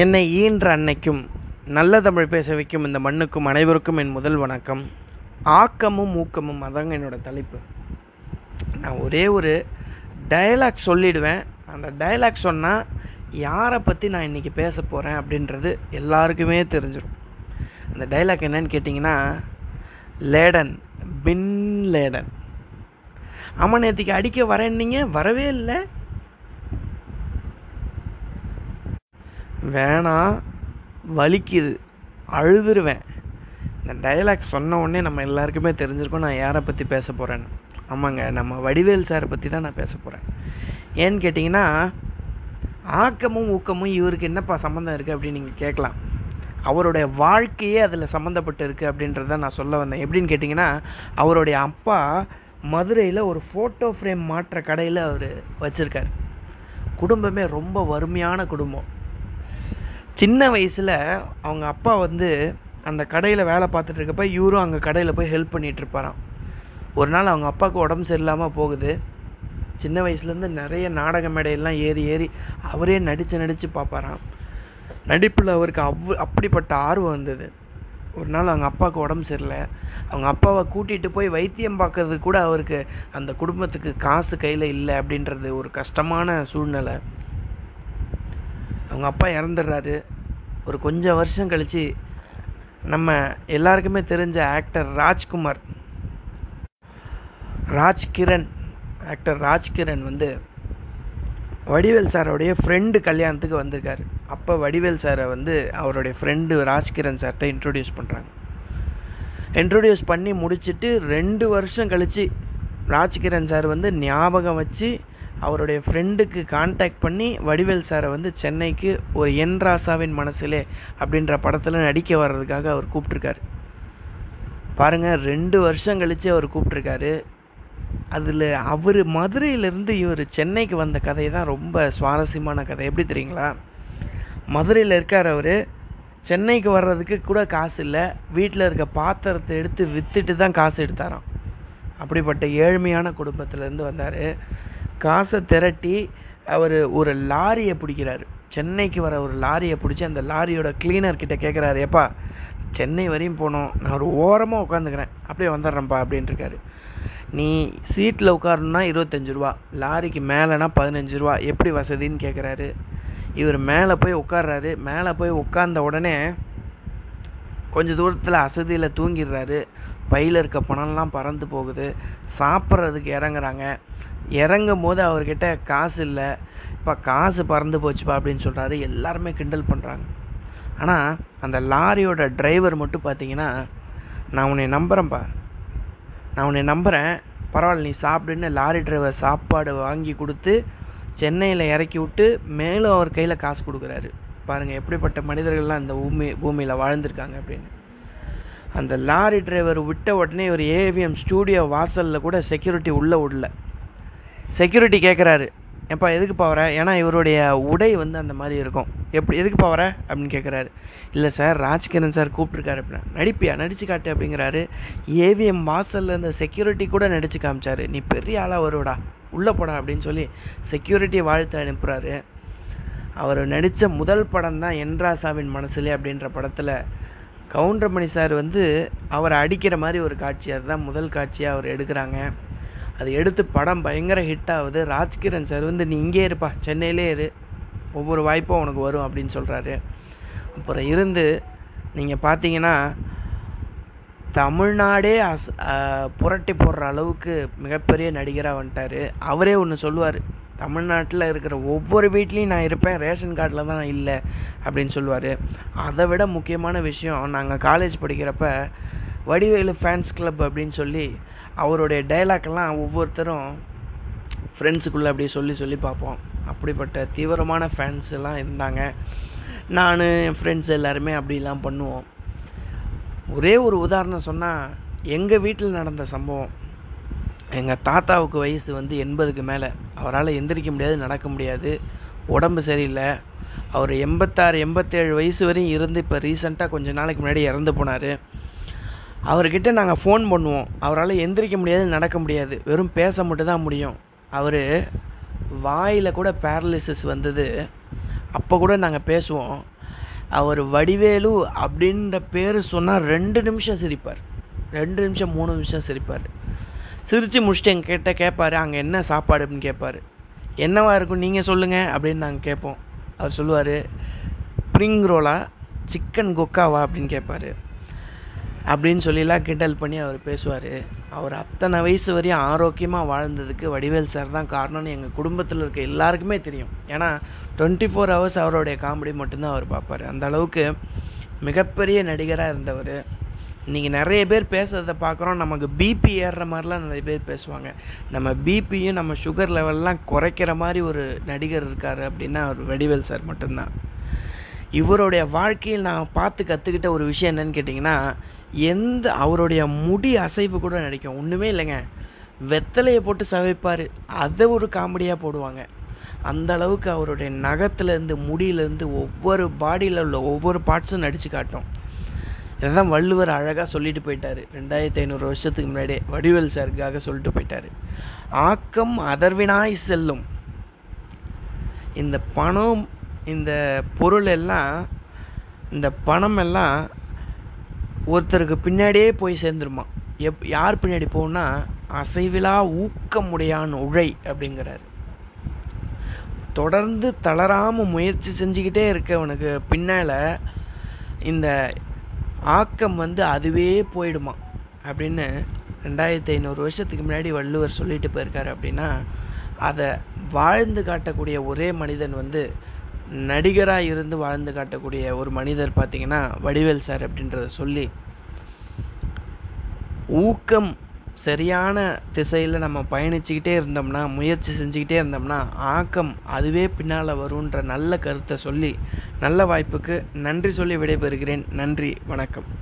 என்னை ஈன்ற அன்னைக்கும் நல்ல தமிழ் பேச வைக்கும் இந்த மண்ணுக்கும் அனைவருக்கும் என் முதல் வணக்கம். ஆக்கமும் ஊக்கமும் அதாங்க என்னோடய தலைப்பு. நான் ஒரே ஒரு டயலாக் சொல்லிடுவேன். அந்த டயலாக் சொன்னால் யாரை பற்றி நான் இன்றைக்கி பேச போகிறேன் அப்படின்றது எல்லாருக்குமே தெரிஞ்சிடும் அந்த டைலாக் என்னன்னு கேட்டிங்கன்னா லேடன் பின் லேடன். ஆமாம் நேற்றுக்கு அடிக்க வரேன்னீங்க வரவே இல்லை. வேணாம் வலிக்குது அழுதுருவேன். இந்த டைலாக் சொன்ன உடனே நம்ம எல்லாருக்குமே தெரிஞ்சிருக்கும் நான் யாரை பற்றி பேச போகிறேன்னு ஆமாங்க நம்ம வடிவேல் சாரை பற்றி தான் நான் பேச போகிறேன் ஏன்னு கேட்டிங்கன்னா ஆக்கமும் ஊக்கமும் இவருக்கு என்னப்பா சம்மந்தம் இருக்குது அப்படின்னு நீங்கள் கேட்கலாம். அவருடைய வாழ்க்கையே அதில் சம்மந்தப்பட்டு இருக்குது அப்படின்றத நான் சொல்ல வந்தேன். எப்படின்னு கேட்டிங்கன்னா அவருடைய அப்பா மதுரையில் ஒரு ஃபோட்டோ ஃப்ரேம் மாற்ற கடையில் அவர் வச்சுருக்கார். குடும்பமே ரொம்ப வறுமையான குடும்பம். சின்ன வயசில் அவங்க அப்பா வந்து அந்த கடையில் வேலை பார்த்துட்டு இருக்கப்ப இவரும் அங்கே கடையில் போய் ஹெல்ப் பண்ணிகிட்டு இருப்பாராம். ஒரு நாள் அவங்க அப்பாவுக்கு உடம்பு சரியில்லாமல் போகுது. சின்ன வயசுலேருந்து நிறைய நாடக மேடையெல்லாம் ஏறி ஏறி அவரே நடித்து நடித்து பார்ப்பாராம். நடிப்பில் அவருக்கு அவ் அப்படிப்பட்ட ஆர்வம் வந்தது. ஒரு நாள் அவங்க அப்பாவுக்கு உடம்பு சரியில்லை. அவங்க அப்பாவை கூட்டிகிட்டு போய் வைத்தியம் பார்க்கறதுக்கு கூட அவருக்கு அந்த குடும்பத்துக்கு காசு கையில் இல்லை அப்படின்றது ஒரு கஷ்டமான சூழ்நிலை. அவங்க அப்பா இறந்துடுறாரு. ஒரு கொஞ்சம் வருஷம் கழித்து நம்ம எல்லாருக்குமே தெரிஞ்ச ஆக்டர் ராஜ்குமார். ராஜ்கிரண் ஆக்டர் ராஜ்கிரண் வந்து வடிவேல் சாரோடைய ஃப்ரெண்டு கல்யாணத்துக்கு வந்திருக்காரு. அப்போ வடிவேல் சாரை வந்து அவருடைய ஃப்ரெண்டு ராஜ்கிரண் சார்கிட்ட இன்ட்ரொடியூஸ் பண்ணுறாங்க இன்ட்ரொடியூஸ் பண்ணி முடிச்சுட்டு ரெண்டு வருஷம் கழித்து ராஜ்கிரண் சார் வந்து ஞாபகம் வச்சு அவருடைய ஃப்ரெண்டுக்கு காண்டாக்ட் பண்ணி வடிவேல் சாரை வந்து சென்னைக்கு ஒரு என் ராசாவின் மனசிலே அப்படின்ற படத்தில் நடிக்க வர்றதுக்காக அவர் கூப்பிட்ருக்காரு பாருங்கள் ரெண்டு வருஷம் கழித்து அவர் கூப்பிட்ருக்காரு அதில் அவர் மதுரையிலேருந்து இவர் சென்னைக்கு வந்த கதை தான் ரொம்ப சுவாரஸ்யமான கதை. எப்படி தெரியுங்களா? மதுரையில் இருக்கார் அவர். சென்னைக்கு வர்றதுக்கு கூட காசு இல்லை. வீட்டில் இருக்க பாத்திரத்தை எடுத்து விற்றுட்டு தான் காசு எடுத்தாராம். அப்படிப்பட்ட ஏழ்மையான குடும்பத்திலேருந்து வந்தார். காசை திரட்டி அவர் ஒரு லாரியை பிடிக்கிறாரு. சென்னைக்கு வர ஒரு லாரியை பிடிச்சி அந்த லாரியோட கிளீனர் கிட்ட கேட்குறாரு எப்பா சென்னை வரையும் போனோம் நான் ஒரு ஓரமாக உட்காந்துக்கிறேன். அப்படியே வந்துடுறேன்ப்பா அப்படின்ட்டுருக்காரு. நீ சீட்டில் உட்காரணுன்னா இருபத்தஞ்சி ரூபா. லாரிக்கு மேலேனா பதினஞ்சு ரூபா. எப்படி வசதின்னு கேட்குறாரு இவர் மேலே போய் உட்கார்றாரு. மேலே போய் உட்கார்ந்த உடனே கொஞ்சம் தூரத்தில் அசதியில் தூங்கிடுறாரு. பையில் இருக்க பணம்லாம் பறந்து போகுது. சாப்பிட்றதுக்கு இறங்குறாங்க. இறங்கும் போது அவர்கிட்ட காசு இல்லை. இப்போ காசு பறந்து போச்சுப்பா அப்படின்னு சொல்கிறாரு எல்லாருமே கிண்டல் பண்ணுறாங்க ஆனால் அந்த லாரியோட டிரைவர் மட்டும் பார்த்தீங்கன்னா நான் உன்னை நம்புகிறேன்ப்பா நான் உன்னை நம்புகிறேன் பரவாயில்ல நீ சாப்பிடுன்னு லாரி டிரைவர் சாப்பாடு வாங்கி கொடுத்து சென்னையில் இறக்கி விட்டு மேலும் அவர் கையில் காசு கொடுக்குறாரு. பாருங்கள் எப்படிப்பட்ட மனிதர்கள்லாம் இந்த பூமி பூமியில் வாழ்ந்திருக்காங்க அப்படின்னு. அந்த லாரி டிரைவர் விட்ட உடனே ஒரு ஏவிஎம் ஸ்டூடியோ வாசலில் கூட செக்யூரிட்டி உள்ளே விடல. செக்யூரிட்டி கேட்குறாரு எப்பா எதுக்கு போகிற ஏன்னா இவருடைய உடை வந்து அந்த மாதிரி இருக்கும். எப்படி எதுக்கு போகிற அப்படின்னு கேட்குறாரு இல்லை சார் ராஜ்கிரண் சார் கூப்பிட்ருக்காரு அப்படின்னா நடிப்பியா? நடிச்சு காட்டு அப்படிங்கிறாரு. ஏவிஎம் வாசலில் இருந்த செக்யூரிட்டி கூட நடிச்சு காமிச்சாரு. நீ பெரிய ஆளாக வருவடா உள்ளே போடா அப்படின்னு சொல்லி செக்யூரிட்டியை வாழ்த்து அனுப்புகிறாரு அவர் நடித்த முதல் படம் தான் என்ராசாவின் மனசுலே அப்படின்ற படத்தில். கவுண்டமணி சார் வந்து அவரை அடிக்கிற மாதிரி ஒரு காட்சி. அதுதான் முதல் காட்சியாக அவர் எடுக்கிறாங்க. அது எடுத்து படம் பயங்கர ஹிட் ஆகுது. ராஜ்கிரண் சார் வந்து நீ இங்கே இருப்பா சென்னையிலே இரு. ஒவ்வொரு வாய்ப்பும் உனக்கு வரும் அப்படின்னு சொல்கிறாரு அப்புறம் இருந்து நீங்கள் பார்த்தீங்கன்னா தமிழ்நாடே அஸ் புரட்டி போடுற அளவுக்கு மிகப்பெரிய நடிகராக வந்துட்டார். அவரே ஒன்று சொல்லுவார் தமிழ்நாட்டில் இருக்கிற ஒவ்வொரு வீட்லேயும் நான் இருப்பேன் ரேஷன் கார்டில் தான் நான் இல்லை அப்படின்னு சொல்லுவார். அதை விட முக்கியமான விஷயம் நாங்கள் காலேஜ் படிக்கிறப்ப வடிவேலு ஃபேன்ஸ் கிளப் அப்படின்னு சொல்லி அவருடைய டைலாக்லாம் ஒவ்வொருத்தரும் ஃப்ரெண்ட்ஸுக்குள்ளே அப்படியே சொல்லி சொல்லி பார்ப்போம். அப்படிப்பட்ட தீவிரமான ஃபேன்ஸ் எல்லாம் இருந்தாங்க. நான் என் ஃப்ரெண்ட்ஸ் எல்லாருமே அப்படிலாம் பண்ணுவோம். ஒரே ஒரு உதாரணம் சொன்னால் எங்கள் வீட்டில் நடந்த சம்பவம். எங்கள் தாத்தாவுக்கு வயசு வந்து எண்பதுக்கு மேலே. அவரால் எந்திரிக்க முடியாது நடக்க முடியாது. உடம்பு சரியில்லை. அவர் எண்பத்தாறு எண்பத்தேழு வயசு வரையும் இருந்து இப்போ ரீசெண்டாக கொஞ்ச நாளைக்கு முன்னாடி இறந்து போனார். அவர்கிட்ட நாங்கள் ஃபோன் பண்ணுவோம். அவரால் எந்திரிக்க முடியாது நடக்க முடியாது. வெறும் பேச மட்டும் தான் முடியும். அவர் வாயில் கூட பேரலிசிஸ் வந்தது. அப்போ கூட நாங்கள் பேசுவோம். அவர் வடிவேலு அப்படின்ற பேர் சொன்னால் ரெண்டு நிமிஷம் சிரிப்பார். ரெண்டு நிமிஷம் மூணு நிமிஷம் சிரிப்பார். சிரித்து முடிச்சுட்டு எங்கள் கிட்டே கேட்பாரு அங்கே என்ன சாப்பாடு? அப்படின்னு கேட்பார் என்னவா இருக்கும்? நீங்கள் சொல்லுங்கள் அப்படின்னு நாங்கள் கேட்போம். அவர் சொல்லுவார் ஸ்ப்ரிங் ரோலா சிக்கன் கொக்காவா? அப்படின்னு கேட்பார் அப்படின்னு சொல்லிலாம் கிண்டல் பண்ணி அவர் பேசுவார். அவர் அத்தனை வயசு வரையும் ஆரோக்கியமாக வாழ்ந்ததுக்கு வடிவேல் சார் தான் காரணம்னு எங்கள் குடும்பத்தில் இருக்க எல்லாருக்குமே தெரியும். ஏன்னா டுவெண்ட்டி ஃபோர் ஹவர்ஸ் அவருடைய காமெடி மட்டும்தான் அவர் பார்ப்பார். அந்த அளவுக்கு மிகப்பெரிய நடிகராக இருந்தவர். இன்றைக்கி நிறைய பேர் பேசுகிறத பார்க்குறோம். நமக்கு பிபி ஏறுற மாதிரிலாம் நிறைய பேர் பேசுவாங்க. நம்ம பிபியும் நம்ம சுகர் லெவல்லாம் குறைக்கிற மாதிரி ஒரு நடிகர் இருக்கார் அப்படின்னா அவர் வடிவேல் சார் மட்டும்தான். இவருடைய வாழ்க்கையில் நான் பார்த்து கற்றுக்கிட்ட ஒரு விஷயம் என்னன்னு கேட்டிங்கன்னா எந்த அவருடைய முடி அசைவு கூட நடிக்கும். ஒன்றுமே இல்லைங்க. வெத்தலையை போட்டு சவைப்பார். அதை ஒரு காமெடியாக போடுவாங்க. அந்த அளவுக்கு அவருடைய நகத்துலேருந்து முடியிலேருந்து ஒவ்வொரு பாடியில் உள்ள ஒவ்வொரு பார்ட்ஸும் நடித்து காட்டும். இதான் வள்ளுவர் அழகாக சொல்லிட்டு போயிட்டார். ரெண்டாயிரத்தி ஐநூறு வருஷத்துக்கு முன்னாடியே வடிவேல் சாருக்காக சொல்லிட்டு போயிட்டார். ஆக்கம் அதர்வினாய் செல்லும். இந்த பணம் இந்த பொருள் எல்லாம் இந்த பணம் எல்லாம் ஒருத்தருக்கு பின்னாடியே போய் சேர்ந்துருமா. எப் யார் பின்னாடி போகணுன்னா அசைவிலா ஊக்கமுடையான் உழை அப்படிங்கிறாரு. தொடர்ந்து தளராமல் முயற்சி செஞ்சுக்கிட்டே இருக்கவனுக்கு பின்னால் இந்த ஆக்கம் வந்து அதுவே போயிடுமா. அப்படின்னு ரெண்டாயிரத்தி ஐநூறு வருஷத்துக்கு முன்னாடி வள்ளுவர் சொல்லிட்டு போயிருக்காரு அப்படின்னா அதை வாழ்ந்து காட்டக்கூடிய ஒரே மனிதன் வந்து நடிகராக இருந்து வாழ்ந்து காட்டக்கூடிய ஒரு மனிதர் பார்த்தீங்கன்னா வடிவேல் சார் அப்படின்றத சொல்லி ஊக்கம் சரியான திசையில் நம்ம பயணிச்சுக்கிட்டே இருந்தோம்னா முயற்சி செஞ்சுக்கிட்டே இருந்தோம்னா ஆக்கம் அதுவே பின்னால் வருன்ற நல்ல கருத்தை சொல்லி நல்ல வாய்ப்புக்கு நன்றி சொல்லி விடைபெறுகிறேன். நன்றி வணக்கம்.